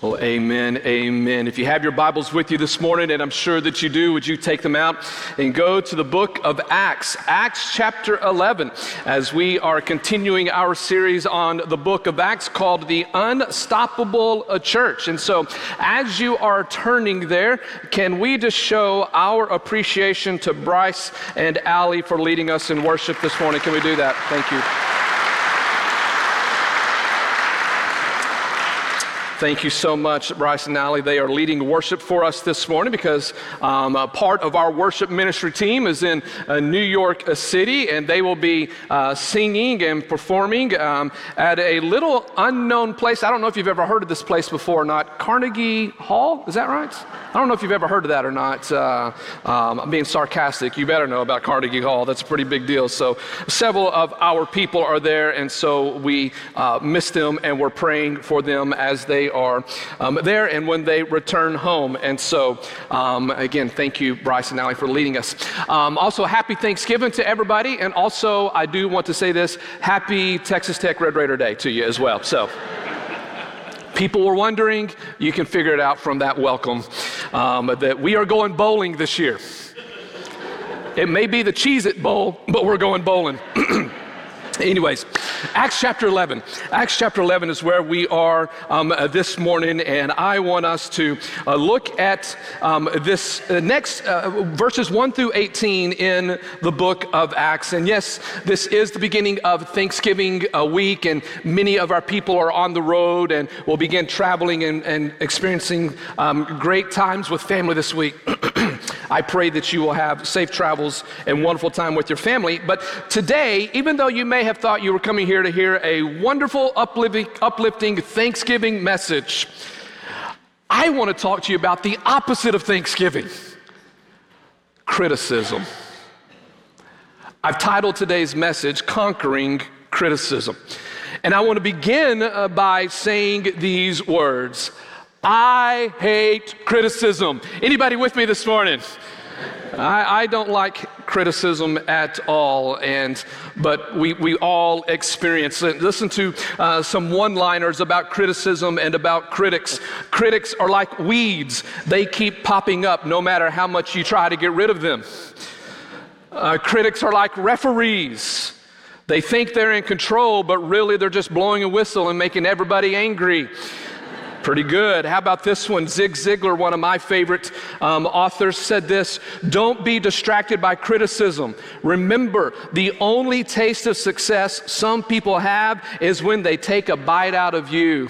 Well, amen, amen. If you have your Bibles with you this morning, and I'm sure that you do, would you take them out and go to the book of Acts, Acts chapter 11, as we are continuing our series on the book of Acts called The Unstoppable uh, Church. And so, as you are turning there, can we just show our appreciation to Bryce and Allie for leading us in worship this morning? Can we do that? Thank you. Thank you so much, Bryce and Allie. They are leading worship for us this morning because um, part of our worship ministry team is in uh, New York City, and they will be uh, singing and performing um, at a little unknown place. I don't know if you've ever heard of this place before or not. Carnegie Hall, is that right? I don't know if you've ever heard of that or not. Uh, um, I'm being sarcastic. You better know about Carnegie Hall. That's a pretty big deal. So, several of our people are there, and so we uh, miss them, and we're praying for them as they are um, there and when they return home. And so, um, again, thank you, Bryce and Allie, for leading us. Um, also, happy Thanksgiving to everybody. And also, I do want to say this happy Texas Tech Red Raider Day to you as well. So, people were wondering, you can figure it out from that welcome um, that we are going bowling this year. It may be the Cheez It Bowl, but we're going bowling. Anyways, Acts chapter 11. Acts chapter 11 is where we are um, uh, this morning, and I want us to uh, look at um, this uh, next uh, verses 1 through 18 in the book of Acts. And yes, this is the beginning of Thanksgiving week, and many of our people are on the road and will begin traveling and, and experiencing um, great times with family this week. I pray that you will have safe travels and wonderful time with your family. But today, even though you may have thought you were coming here to hear a wonderful, uplifting, uplifting Thanksgiving message, I want to talk to you about the opposite of Thanksgiving criticism. I've titled today's message, Conquering Criticism. And I want to begin uh, by saying these words I hate criticism. Anybody with me this morning? I, I, don't like criticism at all, and but we, we all experience it. Listen to uh, some one-liners about criticism and about critics. Critics are like weeds; they keep popping up no matter how much you try to get rid of them. Uh, critics are like referees. They think they're in control, but really they're just blowing a whistle and making everybody angry. Pretty good. How about this one? Zig Ziglar, one of my favorite um, authors, said this Don't be distracted by criticism. Remember, the only taste of success some people have is when they take a bite out of you.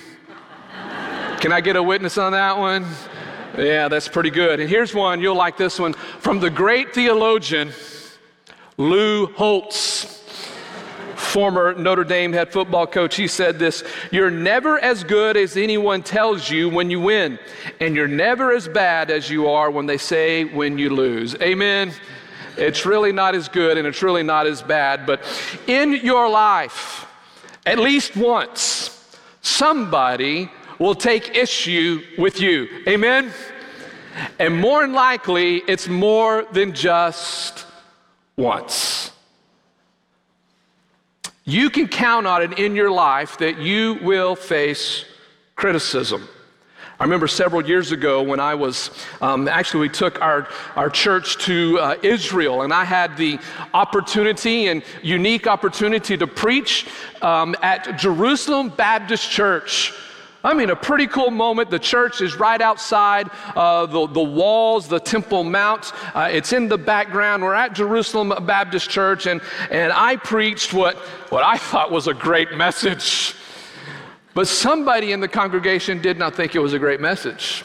Can I get a witness on that one? Yeah, that's pretty good. And here's one, you'll like this one, from the great theologian Lou Holtz former Notre Dame head football coach, he said this You're never as good as anyone tells you when you win, and you're never as bad as you are when they say when you lose. Amen. It's really not as good and it's really not as bad, but in your life, at least once, somebody will take issue with you. Amen? And more than likely, it's more than just once. You can count on it in your life that you will face criticism. I remember several years ago when I was, um, actually, we took our, our church to uh, Israel, and I had the opportunity and unique opportunity to preach um, at Jerusalem Baptist Church. I mean, a pretty cool moment. The church is right outside uh, the, the walls, the Temple Mount. Uh, it's in the background. We're at Jerusalem Baptist Church, and, and I preached what, what I thought was a great message. But somebody in the congregation did not think it was a great message.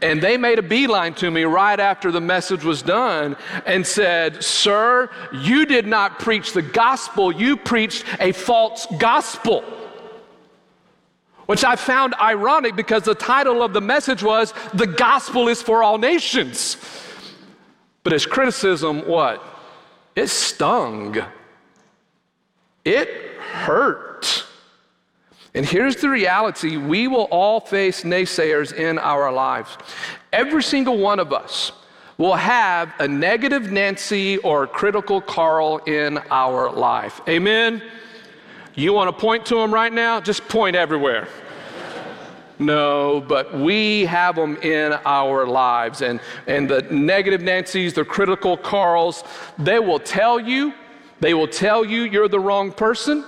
And they made a beeline to me right after the message was done and said, Sir, you did not preach the gospel, you preached a false gospel which I found ironic because the title of the message was The Gospel is for All Nations. But as criticism, what? It stung. It hurt. And here's the reality we will all face naysayers in our lives. Every single one of us will have a negative Nancy or a critical Carl in our life. Amen? You want to point to them right now? Just point everywhere. No, but we have them in our lives. And, and the negative Nancy's, the critical Carls, they will tell you, they will tell you you're the wrong person.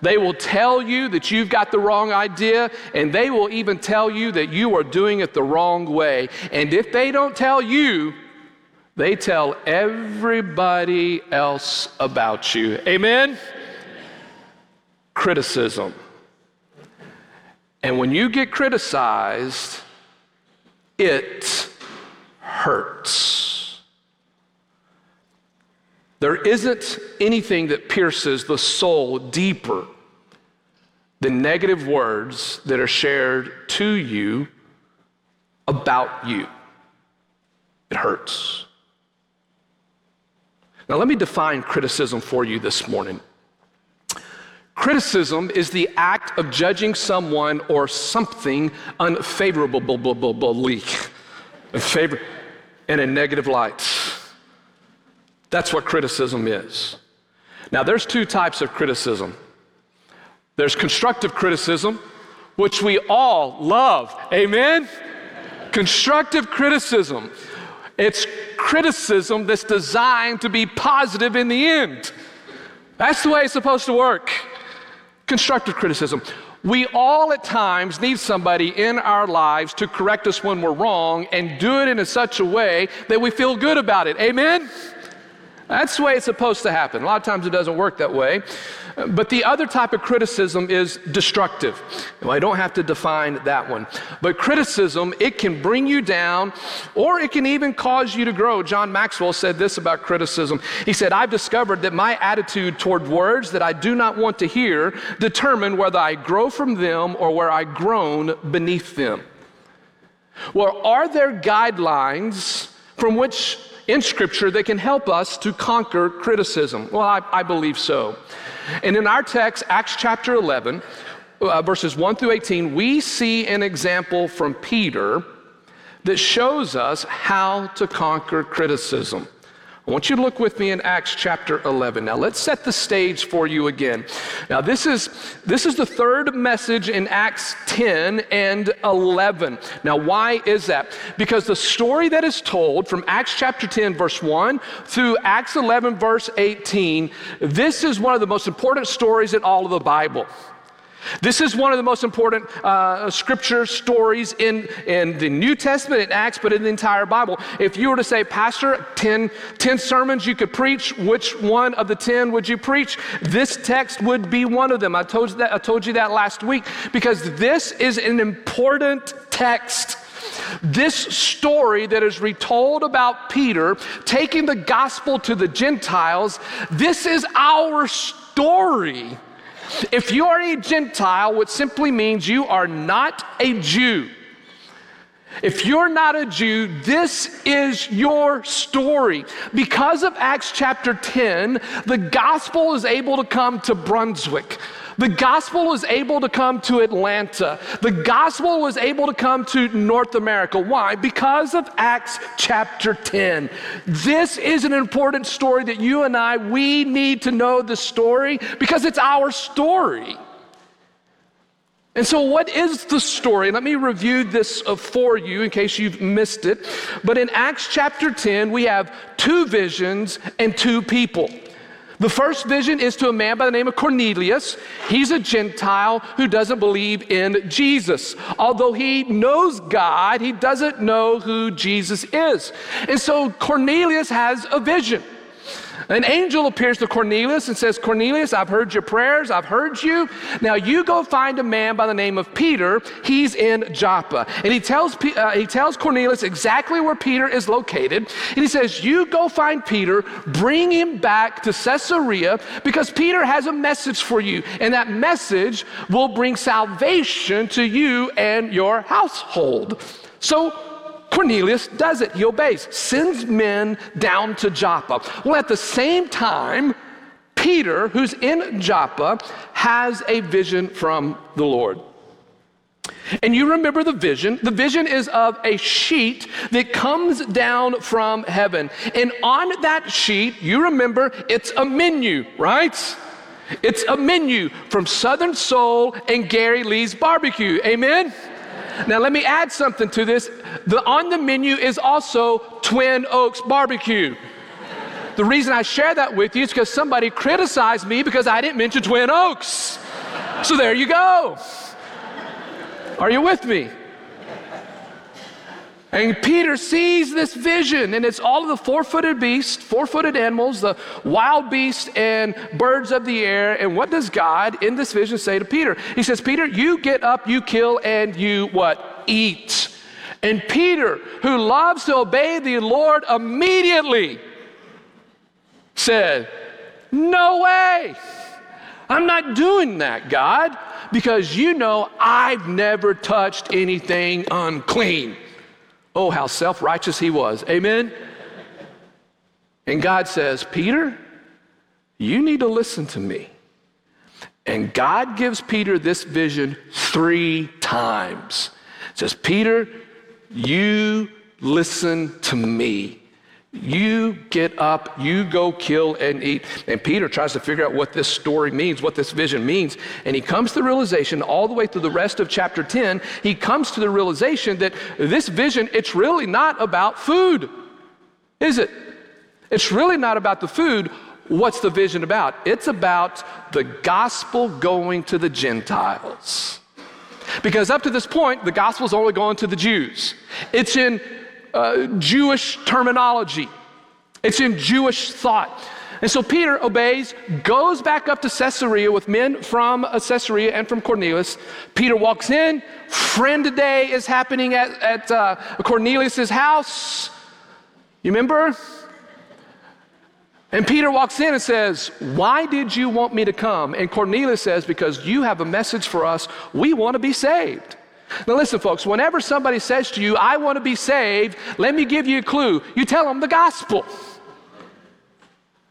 They will tell you that you've got the wrong idea, and they will even tell you that you are doing it the wrong way. And if they don't tell you, they tell everybody else about you. Amen? Criticism. And when you get criticized, it hurts. There isn't anything that pierces the soul deeper than negative words that are shared to you about you. It hurts. Now, let me define criticism for you this morning. Criticism is the act of judging someone or something unfavorably, favor, in a negative light. That's what criticism is. Now, there's two types of criticism there's constructive criticism, which we all love. Amen? Constructive criticism. It's criticism that's designed to be positive in the end. That's the way it's supposed to work. Constructive criticism. We all at times need somebody in our lives to correct us when we're wrong and do it in such a way that we feel good about it. Amen? That's the way it's supposed to happen. A lot of times it doesn't work that way. But the other type of criticism is destructive. Well, I don't have to define that one. But criticism, it can bring you down or it can even cause you to grow. John Maxwell said this about criticism. He said, I've discovered that my attitude toward words that I do not want to hear determine whether I grow from them or where I groan beneath them. Well, are there guidelines from which in Scripture that can help us to conquer criticism? Well, I, I believe so. And in our text, Acts chapter 11, uh, verses 1 through 18, we see an example from Peter that shows us how to conquer criticism. I want you to look with me in Acts chapter 11. Now, let's set the stage for you again. Now, this is, this is the third message in Acts 10 and 11. Now, why is that? Because the story that is told from Acts chapter 10, verse 1 through Acts 11, verse 18, this is one of the most important stories in all of the Bible. This is one of the most important uh, scripture stories in, in the New Testament, in Acts, but in the entire Bible. If you were to say, Pastor, 10, 10 sermons you could preach, which one of the 10 would you preach? This text would be one of them. I told you that, I told you that last week because this is an important text. This story that is retold about Peter taking the gospel to the Gentiles, this is our story. If you are a Gentile, which simply means you are not a Jew. If you're not a Jew, this is your story. Because of Acts chapter 10, the gospel is able to come to Brunswick. The gospel was able to come to Atlanta. The gospel was able to come to North America. Why? Because of Acts chapter 10. This is an important story that you and I, we need to know the story because it's our story. And so, what is the story? Let me review this uh, for you in case you've missed it. But in Acts chapter 10, we have two visions and two people. The first vision is to a man by the name of Cornelius. He's a Gentile who doesn't believe in Jesus. Although he knows God, he doesn't know who Jesus is. And so Cornelius has a vision. An angel appears to Cornelius and says, Cornelius, I've heard your prayers, I've heard you. Now you go find a man by the name of Peter. He's in Joppa. And he tells, uh, he tells Cornelius exactly where Peter is located. And he says, You go find Peter, bring him back to Caesarea because Peter has a message for you. And that message will bring salvation to you and your household. So Cornelius does it. He obeys, sends men down to Joppa. Well, at the same time, Peter, who's in Joppa, has a vision from the Lord. And you remember the vision. The vision is of a sheet that comes down from heaven. And on that sheet, you remember, it's a menu, right? It's a menu from Southern Soul and Gary Lee's Barbecue. Amen? Now, let me add something to this. The, on the menu is also Twin Oaks Barbecue. The reason I share that with you is because somebody criticized me because I didn't mention Twin Oaks. So there you go. Are you with me? And Peter sees this vision, and it's all of the four footed beasts, four footed animals, the wild beasts, and birds of the air. And what does God in this vision say to Peter? He says, Peter, you get up, you kill, and you what? Eat. And Peter, who loves to obey the Lord immediately, said, No way. I'm not doing that, God, because you know I've never touched anything unclean. Oh, how self righteous he was. Amen? And God says, Peter, you need to listen to me. And God gives Peter this vision three times. says, Peter, you listen to me. You get up, you go kill and eat. And Peter tries to figure out what this story means, what this vision means. And he comes to the realization all the way through the rest of chapter 10, he comes to the realization that this vision, it's really not about food, is it? It's really not about the food. What's the vision about? It's about the gospel going to the Gentiles. Because up to this point, the gospel's only going to the Jews. It's in uh, Jewish terminology, it's in Jewish thought. And so Peter obeys, goes back up to Caesarea with men from uh, Caesarea and from Cornelius. Peter walks in. Friend day is happening at, at uh, Cornelius' house. You remember? And Peter walks in and says, Why did you want me to come? And Cornelius says, Because you have a message for us. We want to be saved. Now, listen, folks, whenever somebody says to you, I want to be saved, let me give you a clue. You tell them the gospel.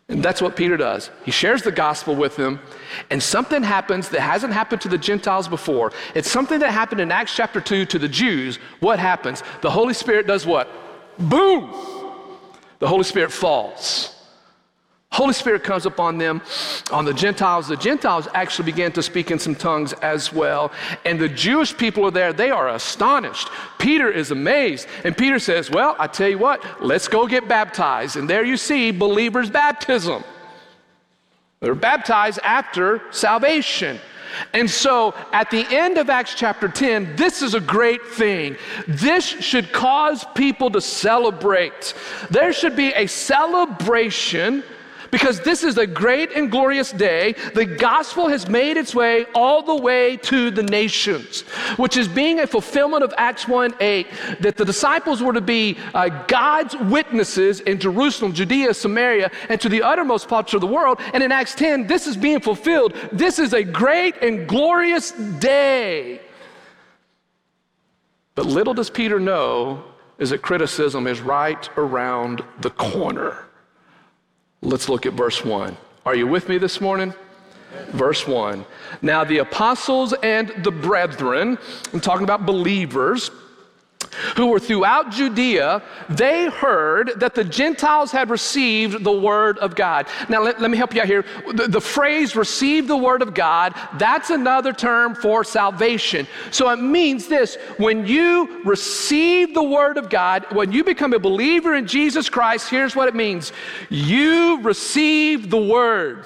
And that's what Peter does. He shares the gospel with them, and something happens that hasn't happened to the Gentiles before. It's something that happened in Acts chapter 2 to the Jews. What happens? The Holy Spirit does what? Boom! The Holy Spirit falls. Holy Spirit comes upon them, on the Gentiles. The Gentiles actually began to speak in some tongues as well. And the Jewish people are there. They are astonished. Peter is amazed. And Peter says, Well, I tell you what, let's go get baptized. And there you see believers' baptism. They're baptized after salvation. And so at the end of Acts chapter 10, this is a great thing. This should cause people to celebrate. There should be a celebration because this is a great and glorious day. The gospel has made its way all the way to the nations, which is being a fulfillment of Acts 1 8, that the disciples were to be uh, God's witnesses in Jerusalem, Judea, Samaria, and to the uttermost parts of the world. And in Acts 10, this is being fulfilled. This is a great and glorious day. But little does Peter know is that criticism is right around the corner. Let's look at verse 1. Are you with me this morning? Verse 1. Now the apostles and the brethren, I'm talking about believers, who were throughout Judea, they heard that the Gentiles had received the word of God. Now, let, let me help you out here. The, the, phrase receive the word of God, that's another term for salvation. So it means this when you receive the word of God, when you become a believer in Jesus Christ, here's what it means you receive the word.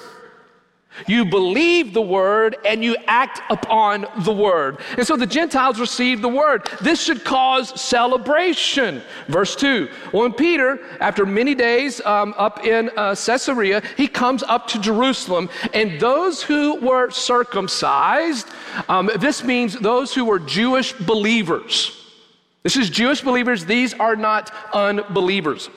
You believe the word and you act upon the word. And so the Gentiles receive the word. This should cause celebration. Verse 2. When Peter, after many days um, up in uh, Caesarea, he comes up to Jerusalem, and those who were circumcised, um, this means those who were Jewish believers. This is Jewish believers, these are not unbelievers.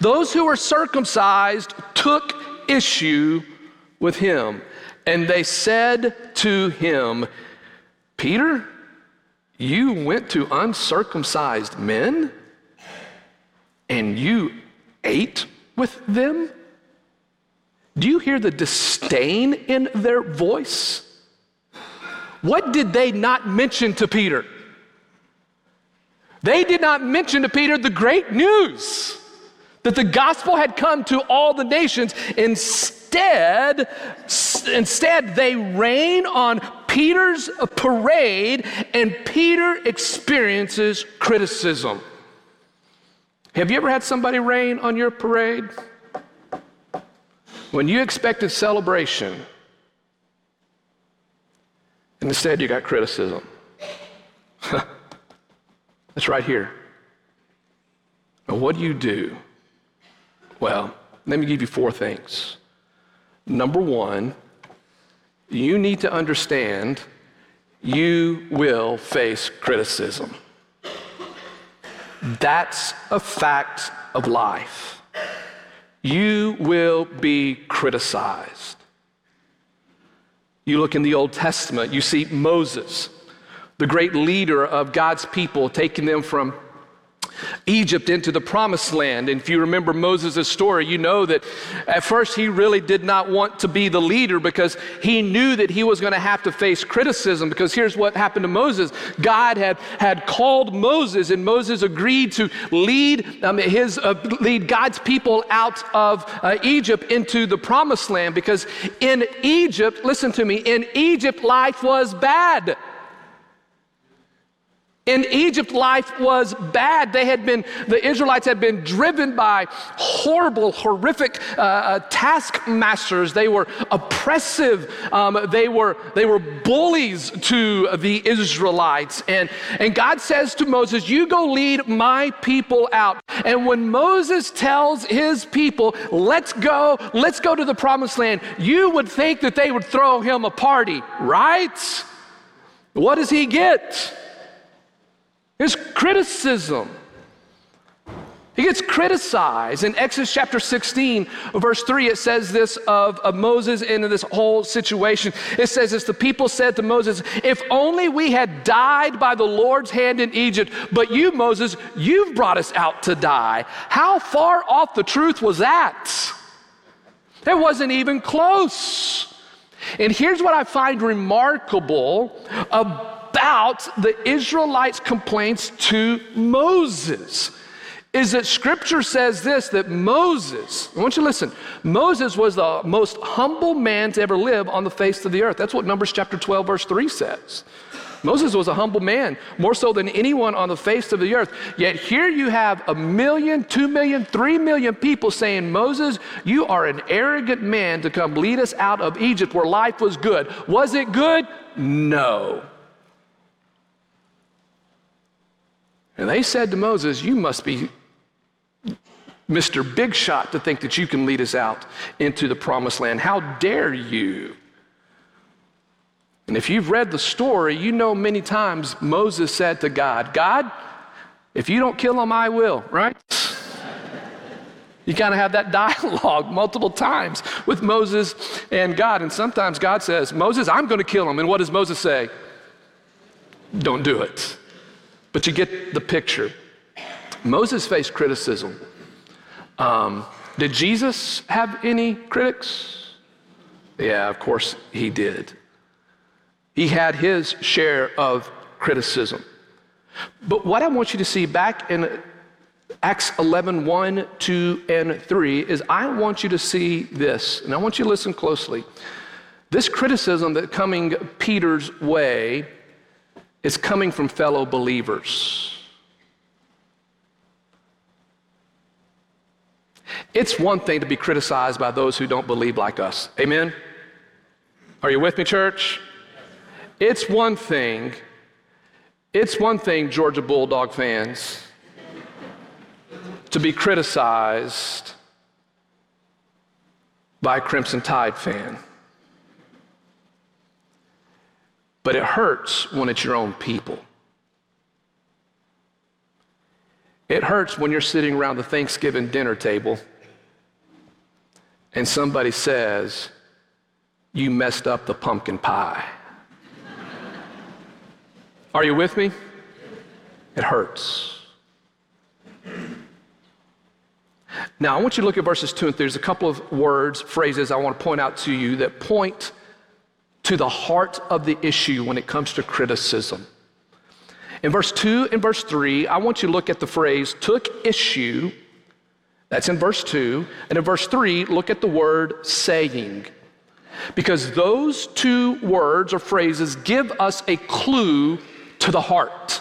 Those who were circumcised took issue with him. And they said to him, Peter, you went to uncircumcised men and you ate with them? Do you hear the disdain in their voice? What did they not mention to Peter? They did not mention to Peter the great news that the gospel had come to all the nations. Instead, instead instead they rain on Peter's parade, and Peter experiences criticism. Have you ever had somebody rain on your parade? When you expected celebration, and instead you got criticism. That's right here. Now, what do you do? Well, let me give you four things. Number one, you need to understand you will face criticism. That's a fact of life. You will be criticized. You look in the Old Testament, you see Moses, the great leader of God's people, taking them from Egypt into the promised land. And if you remember Moses' story, you know that at first he really did not want to be the leader because he knew that he was going to have to face criticism. Because here's what happened to Moses God had, had called Moses, and Moses agreed to lead, um, his, uh, lead God's people out of uh, Egypt into the promised land. Because in Egypt, listen to me, in Egypt, life was bad. In Egypt, life was bad. They had been, the Israelites had been driven by horrible, horrific uh, uh, taskmasters. They were oppressive. Um, they, were, they were bullies to the Israelites. And, and God says to Moses, You go lead my people out. And when Moses tells his people, Let's go, let's go to the promised land, you would think that they would throw him a party, right? What does he get? There's criticism. He gets criticized. In Exodus chapter 16, verse 3, it says this of, of Moses in this whole situation. It says this The people said to Moses, If only we had died by the Lord's hand in Egypt, but you, Moses, you've brought us out to die. How far off the truth was that? It wasn't even close. And here's what I find remarkable about about the Israelites' complaints to Moses is that scripture says this that Moses, I want you to listen, Moses was the most humble man to ever live on the face of the earth. That's what Numbers chapter 12, verse 3 says. Moses was a humble man, more so than anyone on the face of the earth. Yet here you have a million, two million, three million people saying, Moses, you are an arrogant man to come lead us out of Egypt where life was good. Was it good? No. And they said to Moses, You must be Mr. Big Shot to think that you can lead us out into the promised land. How dare you? And if you've read the story, you know many times Moses said to God, God, if you don't kill him, I will, right? You kind of have that dialogue multiple times with Moses and God. And sometimes God says, Moses, I'm going to kill him. And what does Moses say? Don't do it. But you get the picture. Moses faced criticism. Um, did Jesus have any critics? Yeah, of course he did. He had his share of criticism. But what I want you to see back in Acts 11, 1, 2, and 3 is I want you to see this, and I want you to listen closely. This criticism that coming Peter's way is coming from fellow believers. It's one thing to be criticized by those who don't believe like us. Amen? Are you with me, church? It's one thing, it's one thing, Georgia Bulldog fans, to be criticized by a Crimson Tide fan. But it hurts when it's your own people. It hurts when you're sitting around the Thanksgiving dinner table and somebody says, You messed up the pumpkin pie. Are you with me? It hurts. Now, I want you to look at verses 2 and 3. There's a couple of words, phrases I want to point out to you that point to the heart of the issue when it comes to criticism. In verse 2 and verse 3, I want you to look at the phrase took issue. That's in verse 2. And in verse 3, look at the word saying. because those two words or phrases give us a clue to the heart.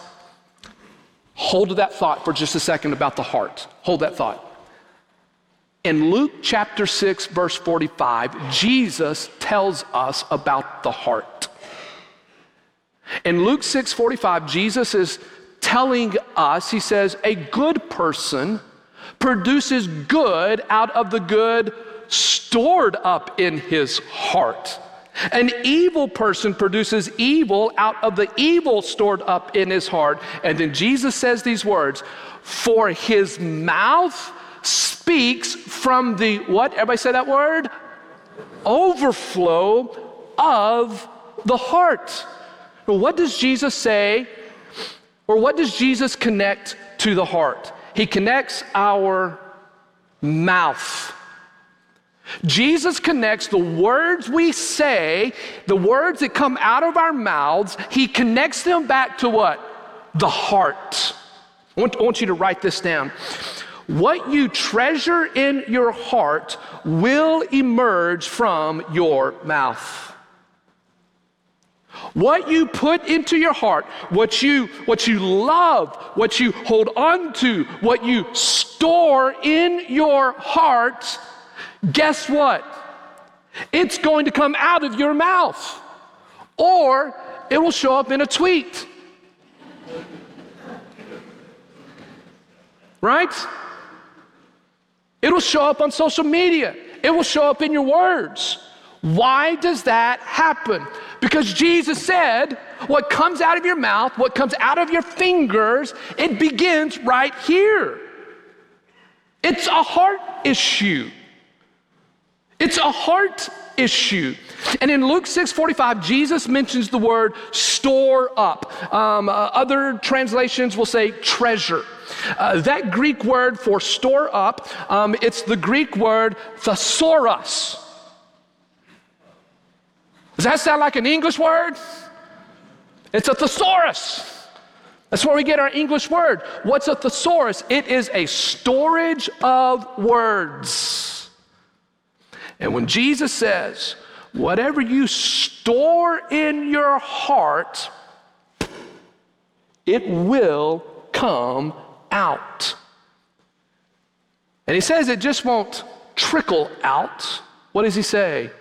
Hold that thought for just a second about the heart. Hold that thought. In Luke chapter 6, verse 45, Jesus tells us about the heart. In Luke 6 45, Jesus is telling us, he says, a good person produces good out of the good stored up in his heart. An evil person produces evil out of the evil stored up in his heart. And then Jesus says these words For his mouth speaks from the what? Everybody say that word? Overflow of the heart. What does Jesus say, or what does Jesus connect to the heart? He connects our mouth. Jesus connects the words we say, the words that come out of our mouths, he connects them back to what? The heart. I want, I want you to write this down. What you treasure in your heart will emerge from your mouth. What you put into your heart, what you, what you love, what you hold on to, what you store in your heart, guess what? It's going to come out of your mouth or it will show up in a tweet. Right? It'll show up on social media. It will show up in your words. Why does that happen? Because Jesus said, what comes out of your mouth, what comes out of your fingers, it begins right here. It's a heart issue. It's a heart issue. And in Luke 6 45, Jesus mentions the word store up. Um, uh, other translations will say treasure. Uh, that Greek word for store up, um, it's the Greek word thesaurus. Does that sound like an English word? It's a thesaurus. That's where we get our English word. What's a thesaurus? It is a storage of words. And when Jesus says, whatever you store in your heart, it will come out. And he says it just won't trickle out. What does he say?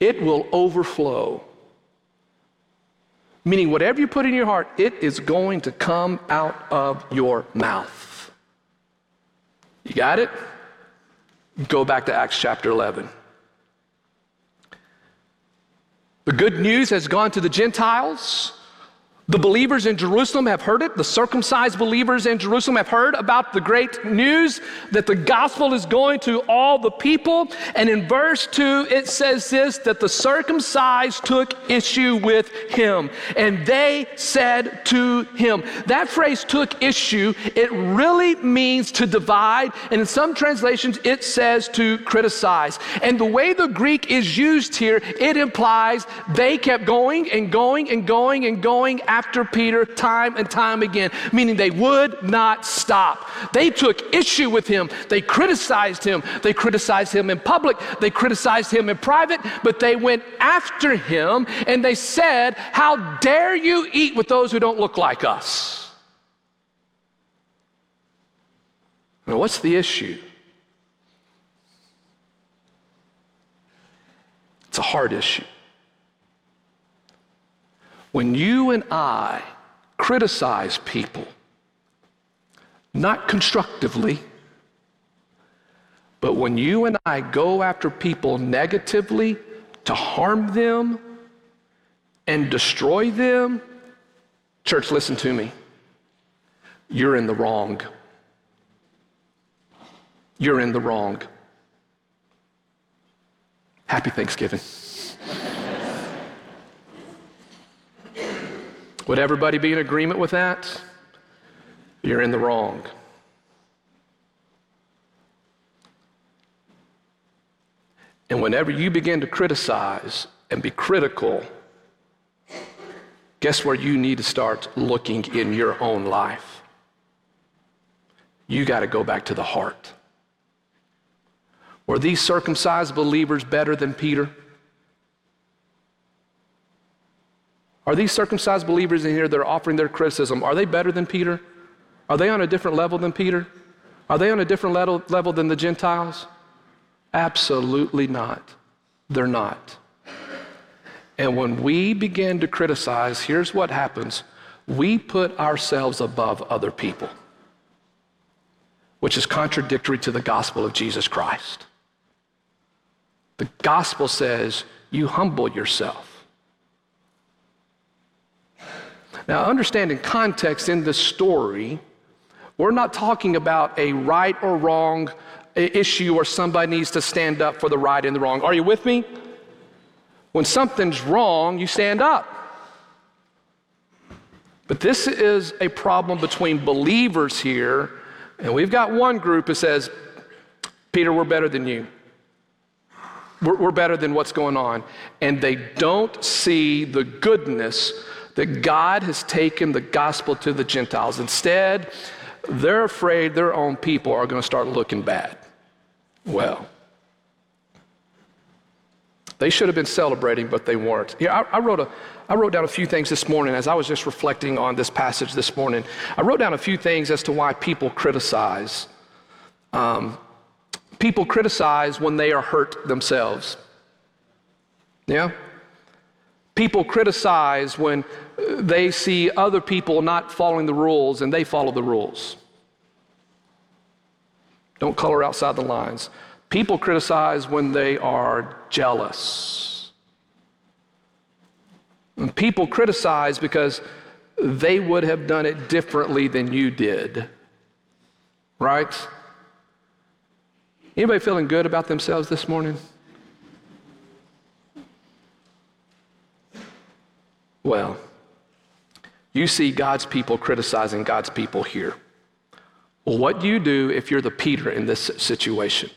it will overflow. Meaning, whatever you put in your heart, it is going to come out of your mouth. You got it? Go back to Acts chapter 11. The good news has gone to the Gentiles. The believers in Jerusalem have heard it. The circumcised believers in Jerusalem have heard about the great news that the gospel is going to all the people. And in verse 2, it says this that the circumcised took issue with him. And they said to him. That phrase took issue, it really means to divide. And in some translations, it says to criticize. And the way the Greek is used here, it implies they kept going and going and going and going after Peter time and time again, meaning they would not stop. They took issue with him. They criticized him. They criticized him in public. They criticized him in private, but they went after him and they said, How dare you eat with those who don't look like us? Now, what's the issue? It's a hard issue. When you and I criticize people, not constructively, but when you and I go after people negatively to harm them and destroy them, church, listen to me. You're in the wrong. You're in the wrong. Happy Thanksgiving. Would everybody be in agreement with that? You're in the wrong. And whenever you begin to criticize and be critical, guess where you need to start looking in your own life? You got to go back to the heart. Were these circumcised believers better than Peter? Are these circumcised believers in here that are offering their criticism, are they better than Peter? Are they on a different level than Peter? Are they on a different level, level than the Gentiles? Absolutely not. They're not. And when we begin to criticize, here's what happens we put ourselves above other people, which is contradictory to the gospel of Jesus Christ. The gospel says you humble yourself. Now, understanding context in this story, we're not talking about a right or wrong issue where somebody needs to stand up for the right and the wrong. Are you with me? When something's wrong, you stand up. But this is a problem between believers here, and we've got one group that says, Peter, we're better than you. We're, we're better than what's going on. And they don't see the goodness that God has taken the gospel to the Gentiles. Instead, they're afraid their own people are going to start looking bad. Well, they should have been celebrating, but they weren't. Yeah, I, I, wrote a, I wrote down a few things this morning as I was just reflecting on this passage this morning. I wrote down a few things as to why people criticize. Um, people criticize when they are hurt themselves. Yeah? People criticize when they see other people not following the rules and they follow the rules. Don't color outside the lines. People criticize when they are jealous. And people criticize because they would have done it differently than you did. Right? Anybody feeling good about themselves this morning? Well, you see God's people criticizing God's people here. Well, what do you do if you're the Peter in this situation?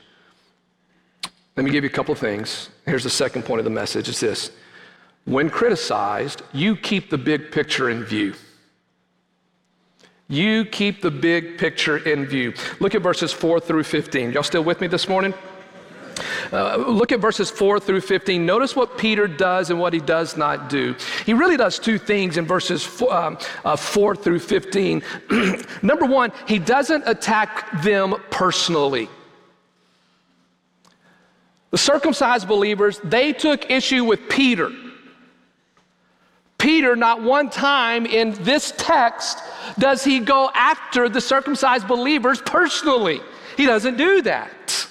Let me give you a couple of things. Here's the second point of the message it's this. When criticized, you keep the big picture in view. You keep the big picture in view. Look at verses 4 through 15. Y'all still with me this morning? Uh, look at verses 4 through 15. Notice what Peter does and what he does not do. He really does two things in verses 4, um, uh, 4 through 15. Number one, he doesn't attack them personally. The circumcised believers, they took issue with Peter. Peter, not one time in this text does he go after the circumcised believers personally. He doesn't do that.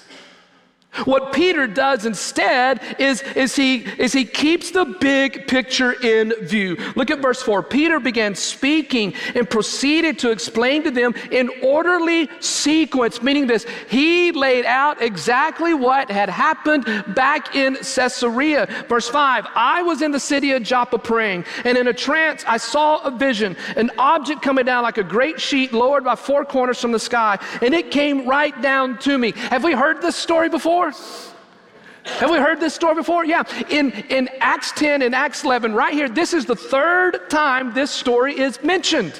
What Peter does instead is, is, he, is he keeps the big picture in view. Look at verse 4. Peter began speaking and proceeded to explain to them in orderly sequence, meaning this, he laid out exactly what had happened back in Caesarea. Verse 5 I was in the city of Joppa praying, and in a trance I saw a vision, an object coming down like a great sheet lowered by four corners from the sky, and it came right down to me. Have we heard this story before? Have we heard this story before? Yeah. In, in Acts 10 and Acts 11, right here, this is the third time this story is mentioned.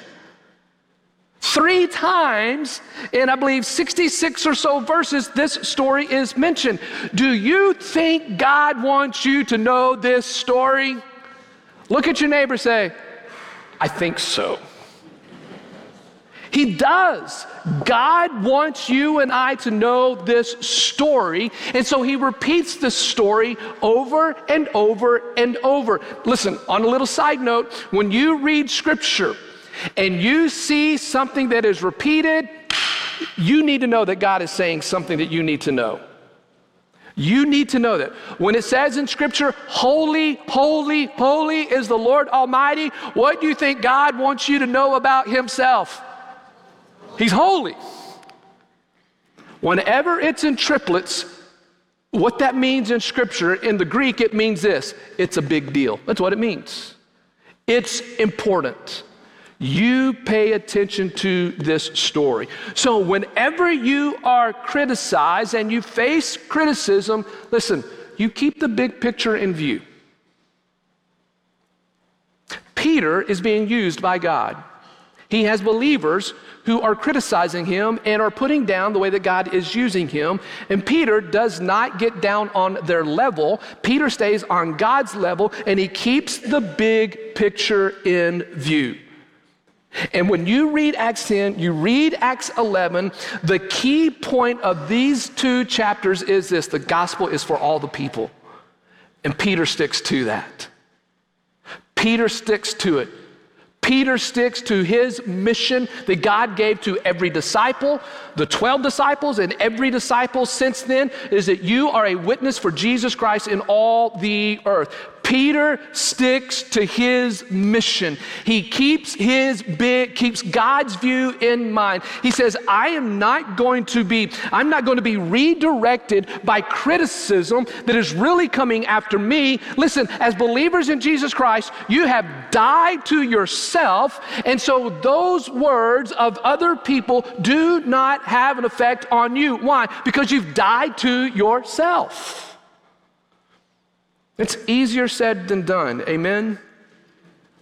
Three times in, I believe, 66 or so verses, this story is mentioned. Do you think God wants you to know this story? Look at your neighbor, say, I think so. He does. God wants you and I to know this story. And so he repeats this story over and over and over. Listen, on a little side note, when you read scripture and you see something that is repeated, you need to know that God is saying something that you need to know. You need to know that. When it says in Scripture, holy, holy, holy is the Lord Almighty, what do you think God wants you to know about Himself? He's holy. Whenever it's in triplets, what that means in Scripture, in the Greek, it means this it's a big deal. That's what it means. It's important. You pay attention to this story. So, whenever you are criticized and you face criticism, listen, you keep the big picture in view. Peter is being used by God. he has believers who are criticizing him and are putting down the way that God is using him. And Peter does not get down on their level. Peter stays on God's level and he keeps the big picture in view. And when you read Acts 10, you read Acts 11, the key point of these two chapters is this the gospel is for all the people. And Peter sticks to that. Peter sticks to it. Peter sticks to his mission that God gave to every disciple, the 12 disciples, and every disciple since then is that you are a witness for Jesus Christ in all the earth. Peter sticks to his mission. He keeps his big, keeps God's view in mind. He says, I am not going to be, I'm not going to be redirected by criticism that is really coming after me. Listen, as believers in Jesus Christ, you have died to yourself. And so those words of other people do not have an effect on you. Why? Because you've died to yourself. It's easier said than done, amen?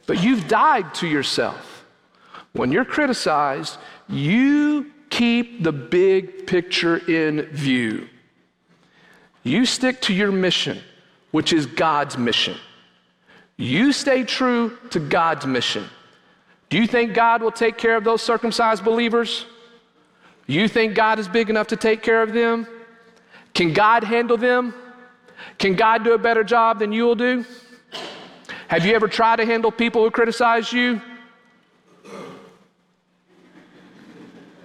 But you've died to yourself. When you're criticized, you keep the big picture in view. You stick to your mission, which is God's mission. You stay true to God's mission. Do you think God will take care of those circumcised believers? You think God is big enough to take care of them? Can God handle them? Can God do a better job than you will do? Have you ever tried to handle people who criticize you?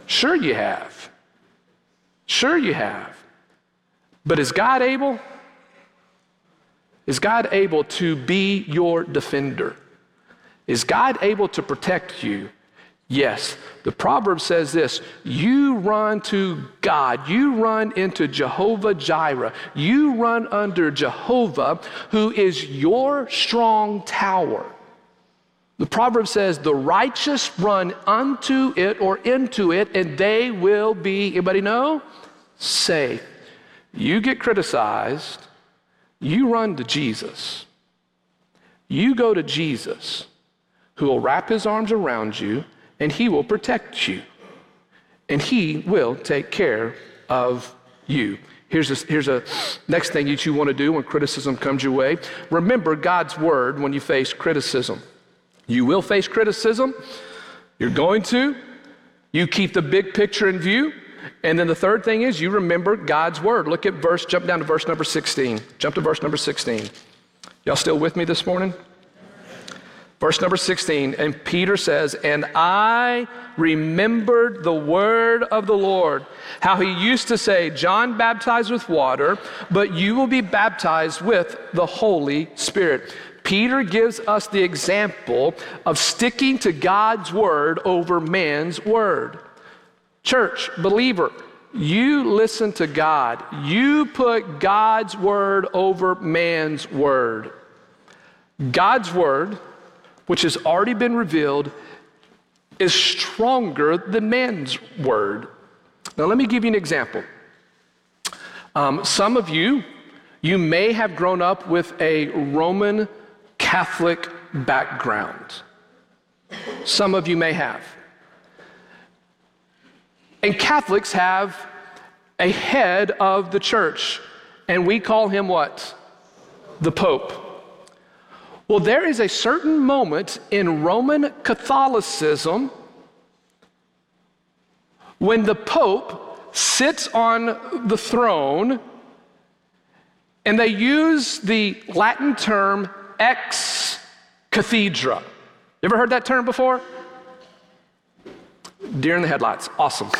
Sure, you have. Sure, you have. But is God able? Is God able to be your defender? Is God able to protect you? Yes, the proverb says this you run to God, you run into Jehovah Jireh, you run under Jehovah, who is your strong tower. The proverb says, The righteous run unto it or into it, and they will be, anybody know? Safe. You get criticized, you run to Jesus. You go to Jesus, who will wrap his arms around you and He will protect you, and He will take care of you. Here's a, here's a next thing that you want to do when criticism comes your way. Remember God's word when you face criticism. You will face criticism. You're going to. You keep the big picture in view. And then the third thing is you remember God's word. Look at verse, jump down to verse number 16. Jump to verse number 16. Y'all still with me this morning? Verse number 16, and Peter says, And I remembered the word of the Lord, how he used to say, John baptized with water, but you will be baptized with the Holy Spirit. Peter gives us the example of sticking to God's word over man's word. Church, believer, you listen to God. You put God's word over man's word. God's word which has already been revealed, is stronger than man's word. Now, let me give you an example. Um, some of you, you may have grown up with a Roman Catholic background. Some of you may have. And Catholics have a head of the church, and we call him what? The Pope. Well, there is a certain moment in Roman Catholicism when the Pope sits on the throne and they use the Latin term ex cathedra. You ever heard that term before? Deer in the headlights. Awesome.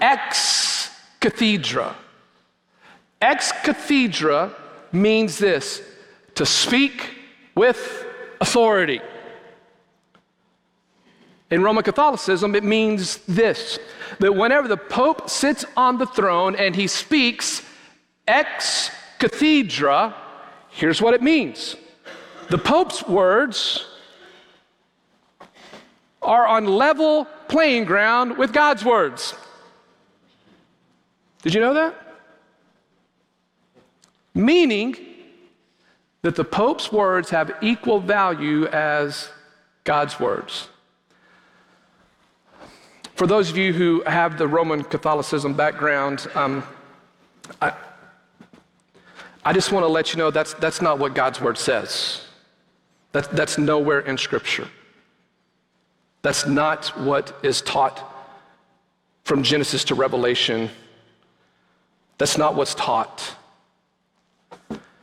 ex cathedra. Ex cathedra means this to speak with authority. In Roman Catholicism, it means this that whenever the Pope sits on the throne and he speaks ex cathedra, here's what it means the Pope's words are on level playing ground with God's words. Did you know that? Meaning, that the Pope's words have equal value as God's words. for those of you who have the Roman Catholicism background, um, I, I just want to let you know that's, that's not what God's word says. That, that's nowhere in Scripture. That's not what is taught from Genesis to Revelation. That's not what's taught.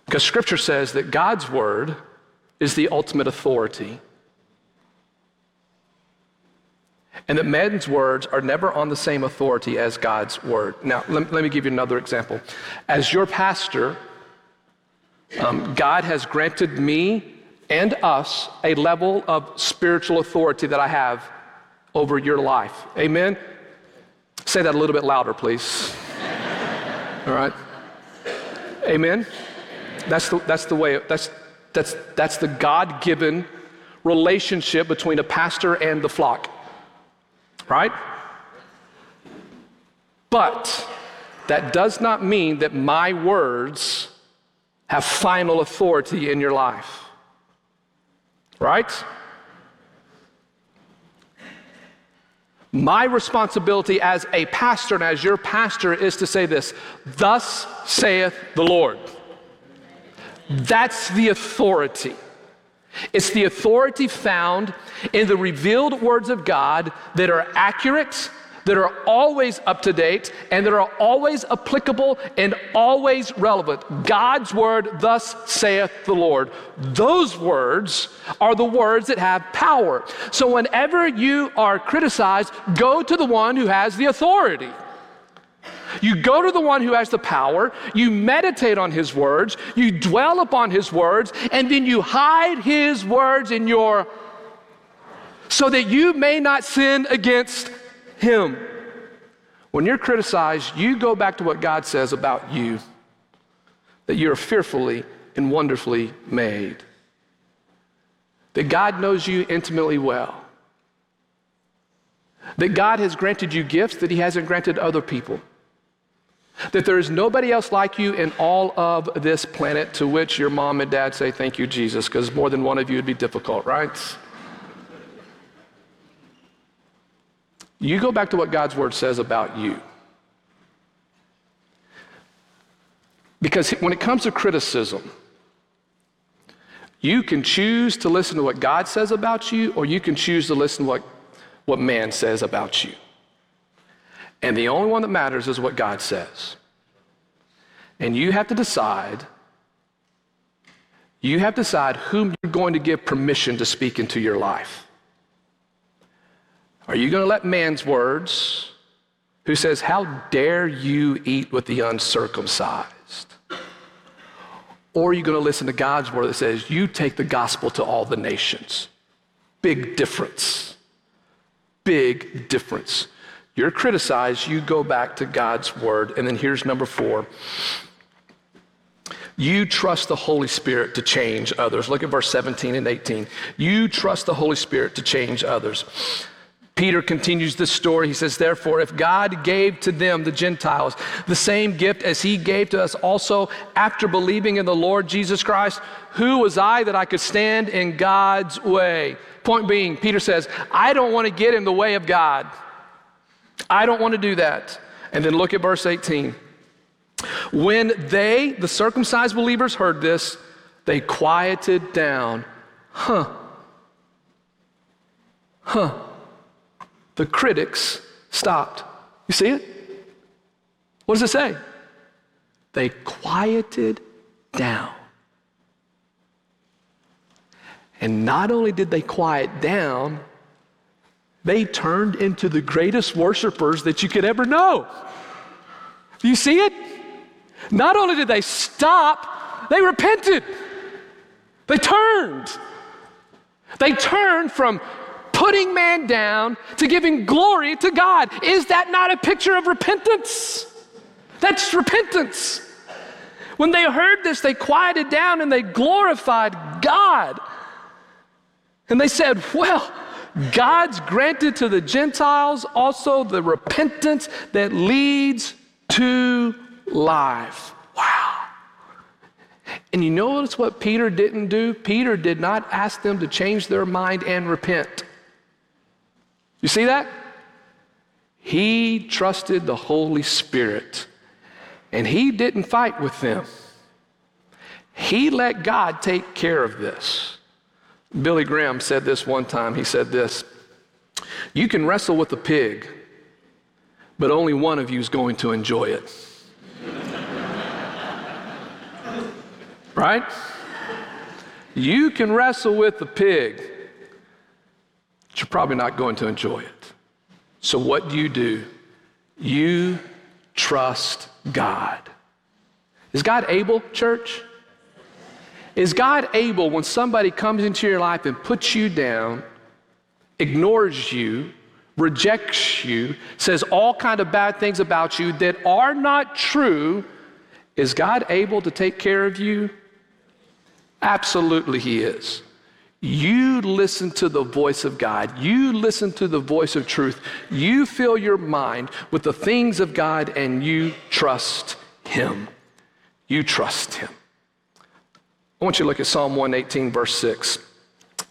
Because Scripture says that God's word is the ultimate authority. And that men's words are never on the same authority as God's word. Now, let, let me give you another example. As your pastor, um, God has granted me and us a level of spiritual authority that I have over your life. Amen? Say that a little bit louder, please. All right? Amen? That's the, that's the way, that's, that's, that's the God given relationship between a pastor and the flock. Right? But that does not mean that my words have final authority in your life. Right? My responsibility as a pastor and as your pastor is to say this Thus saith the Lord. That's the authority. It's the authority found in the revealed words of God that are accurate, that are always up to date, and that are always applicable and always relevant. God's word, thus saith the Lord. Those words are the words that have power. So whenever you are criticized, go to the one who has the authority. You go to the one who has the power, you meditate on his words, you dwell upon his words, and then you hide his words in your so that you may not sin against him. When you're criticized, you go back to what God says about you that you're fearfully and wonderfully made, that God knows you intimately well, that God has granted you gifts that He hasn't granted other people. That there is nobody else like you in all of this planet, to which your mom and dad say, Thank you, Jesus, because more than one of you would be difficult, right? You go back to what God's word says about you. Because when it comes to criticism, you can choose to listen to what God says about you, or you can choose to listen to what, what man says about you. And the only one that matters is what God says. And you have to decide, you have to decide whom you're going to give permission to speak into your life. Are you going to let man's words, who says, How dare you eat with the uncircumcised? Or are you going to listen to God's word that says, You take the gospel to all the nations? Big difference. Big difference. You're criticized, you go back to God's word. And then here's number four you trust the Holy Spirit to change others. Look at verse 17 and 18. You trust the Holy Spirit to change others. Peter continues this story. He says, Therefore, if God gave to them, the Gentiles, the same gift as he gave to us also after believing in the Lord Jesus Christ, who was I that I could stand in God's way? Point being, Peter says, I don't want to get in the way of God. I don't want to do that. And then look at verse 18. When they, the circumcised believers, heard this, they quieted down. Huh. Huh. The critics stopped. You see it? What does it say? They quieted down. And not only did they quiet down, they turned into the greatest worshipers that you could ever know. Do you see it? Not only did they stop, they repented. They turned. They turned from putting man down to giving glory to God. Is that not a picture of repentance? That's repentance. When they heard this, they quieted down and they glorified God. And they said, Well, God's granted to the Gentiles also the repentance that leads to life. Wow. And you notice what Peter didn't do? Peter did not ask them to change their mind and repent. You see that? He trusted the Holy Spirit and he didn't fight with them. He let God take care of this. Billy Graham said this one time. He said this You can wrestle with a pig, but only one of you is going to enjoy it. right? You can wrestle with the pig, but you're probably not going to enjoy it. So, what do you do? You trust God. Is God able, church? Is God able when somebody comes into your life and puts you down, ignores you, rejects you, says all kind of bad things about you that are not true, is God able to take care of you? Absolutely, He is. You listen to the voice of God. You listen to the voice of truth. You fill your mind with the things of God and you trust Him. You trust Him. I want you to look at Psalm 118, verse 6.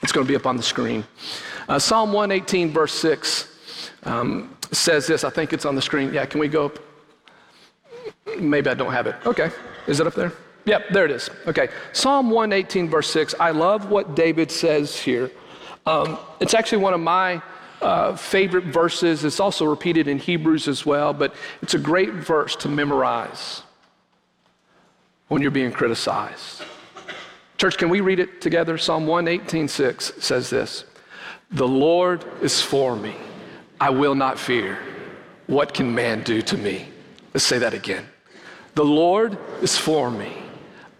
It's going to be up on the screen. Uh, Psalm 118, verse 6 um, says this. I think it's on the screen. Yeah, can we go up? Maybe I don't have it. Okay. Is it up there? Yep, there it is. Okay. Psalm 118, verse 6. I love what David says here. Um, it's actually one of my uh, favorite verses. It's also repeated in Hebrews as well, but it's a great verse to memorize when you're being criticized. Church, can we read it together? Psalm 118, 6 says this The Lord is for me. I will not fear. What can man do to me? Let's say that again. The Lord is for me.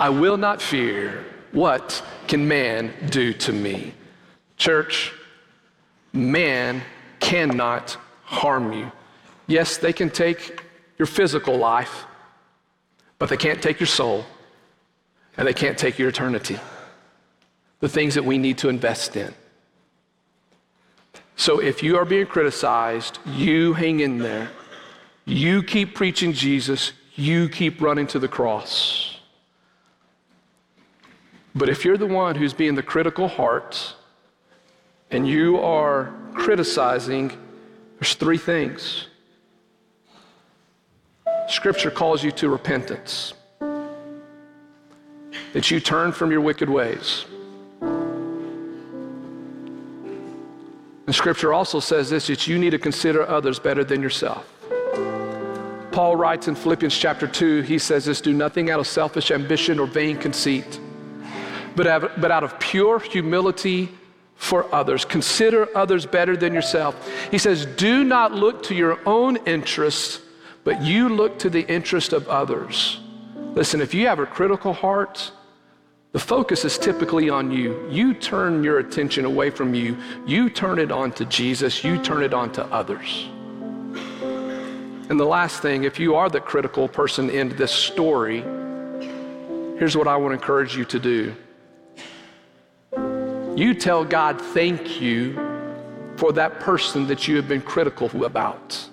I will not fear. What can man do to me? Church, man cannot harm you. Yes, they can take your physical life, but they can't take your soul, and they can't take your eternity. The things that we need to invest in. So if you are being criticized, you hang in there. You keep preaching Jesus. You keep running to the cross. But if you're the one who's being the critical heart and you are criticizing, there's three things. Scripture calls you to repentance, that you turn from your wicked ways. And Scripture also says this that you need to consider others better than yourself. Paul writes in Philippians chapter 2, he says this do nothing out of selfish ambition or vain conceit but, out of pure humility for others. Consider others better than yourself. He says, Do not look to your own interests, but you look to the interest of others. Listen, if you have a critical heart, the focus is typically on you. You turn your attention away from you. You turn it on to Jesus. You turn it on to others. And the last thing, if you are the critical person in this story, here's what I would encourage you to do. You tell God thank you for that person that you have been critical about.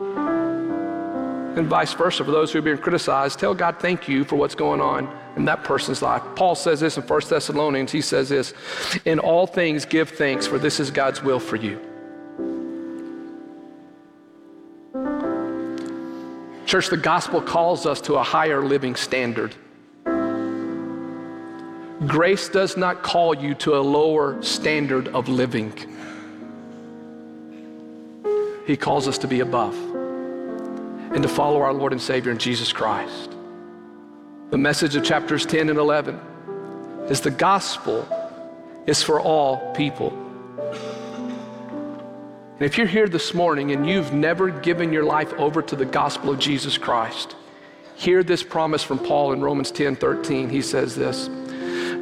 And vice versa, for those who have been criticized, tell God thank you for what's going on in that person's life. Paul says this in 1 Thessalonians. He says this In all things, give thanks, for this is God's will for you. Church, the gospel calls us to a higher living standard. Grace does not call you to a lower standard of living. He calls us to be above and to follow our Lord and Savior in Jesus Christ. The message of chapters 10 and 11 is the gospel is for all people. And if you're here this morning and you've never given your life over to the gospel of Jesus Christ, hear this promise from Paul in Romans 10 13. He says this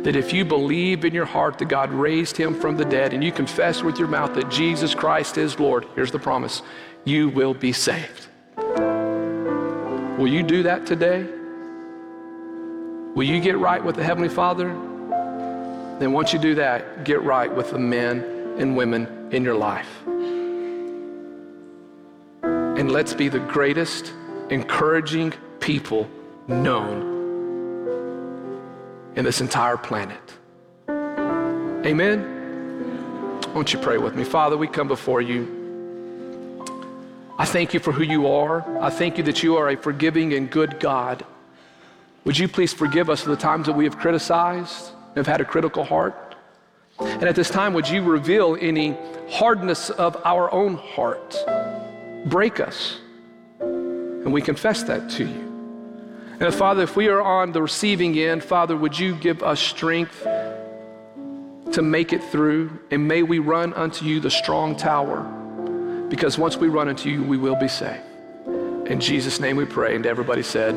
that if you believe in your heart that God raised him from the dead and you confess with your mouth that Jesus Christ is Lord, here's the promise you will be saved. Will you do that today? Will you get right with the Heavenly Father? Then once you do that, get right with the men and women in your life. And let's be the greatest encouraging people known in this entire planet. Amen? Won't you pray with me? Father, we come before you. I thank you for who you are. I thank you that you are a forgiving and good God. Would you please forgive us for the times that we have criticized, have had a critical heart? And at this time, would you reveal any hardness of our own heart? Break us. And we confess that to you. And Father, if we are on the receiving end, Father, would you give us strength to make it through? And may we run unto you, the strong tower, because once we run unto you, we will be saved. In Jesus' name we pray. And everybody said,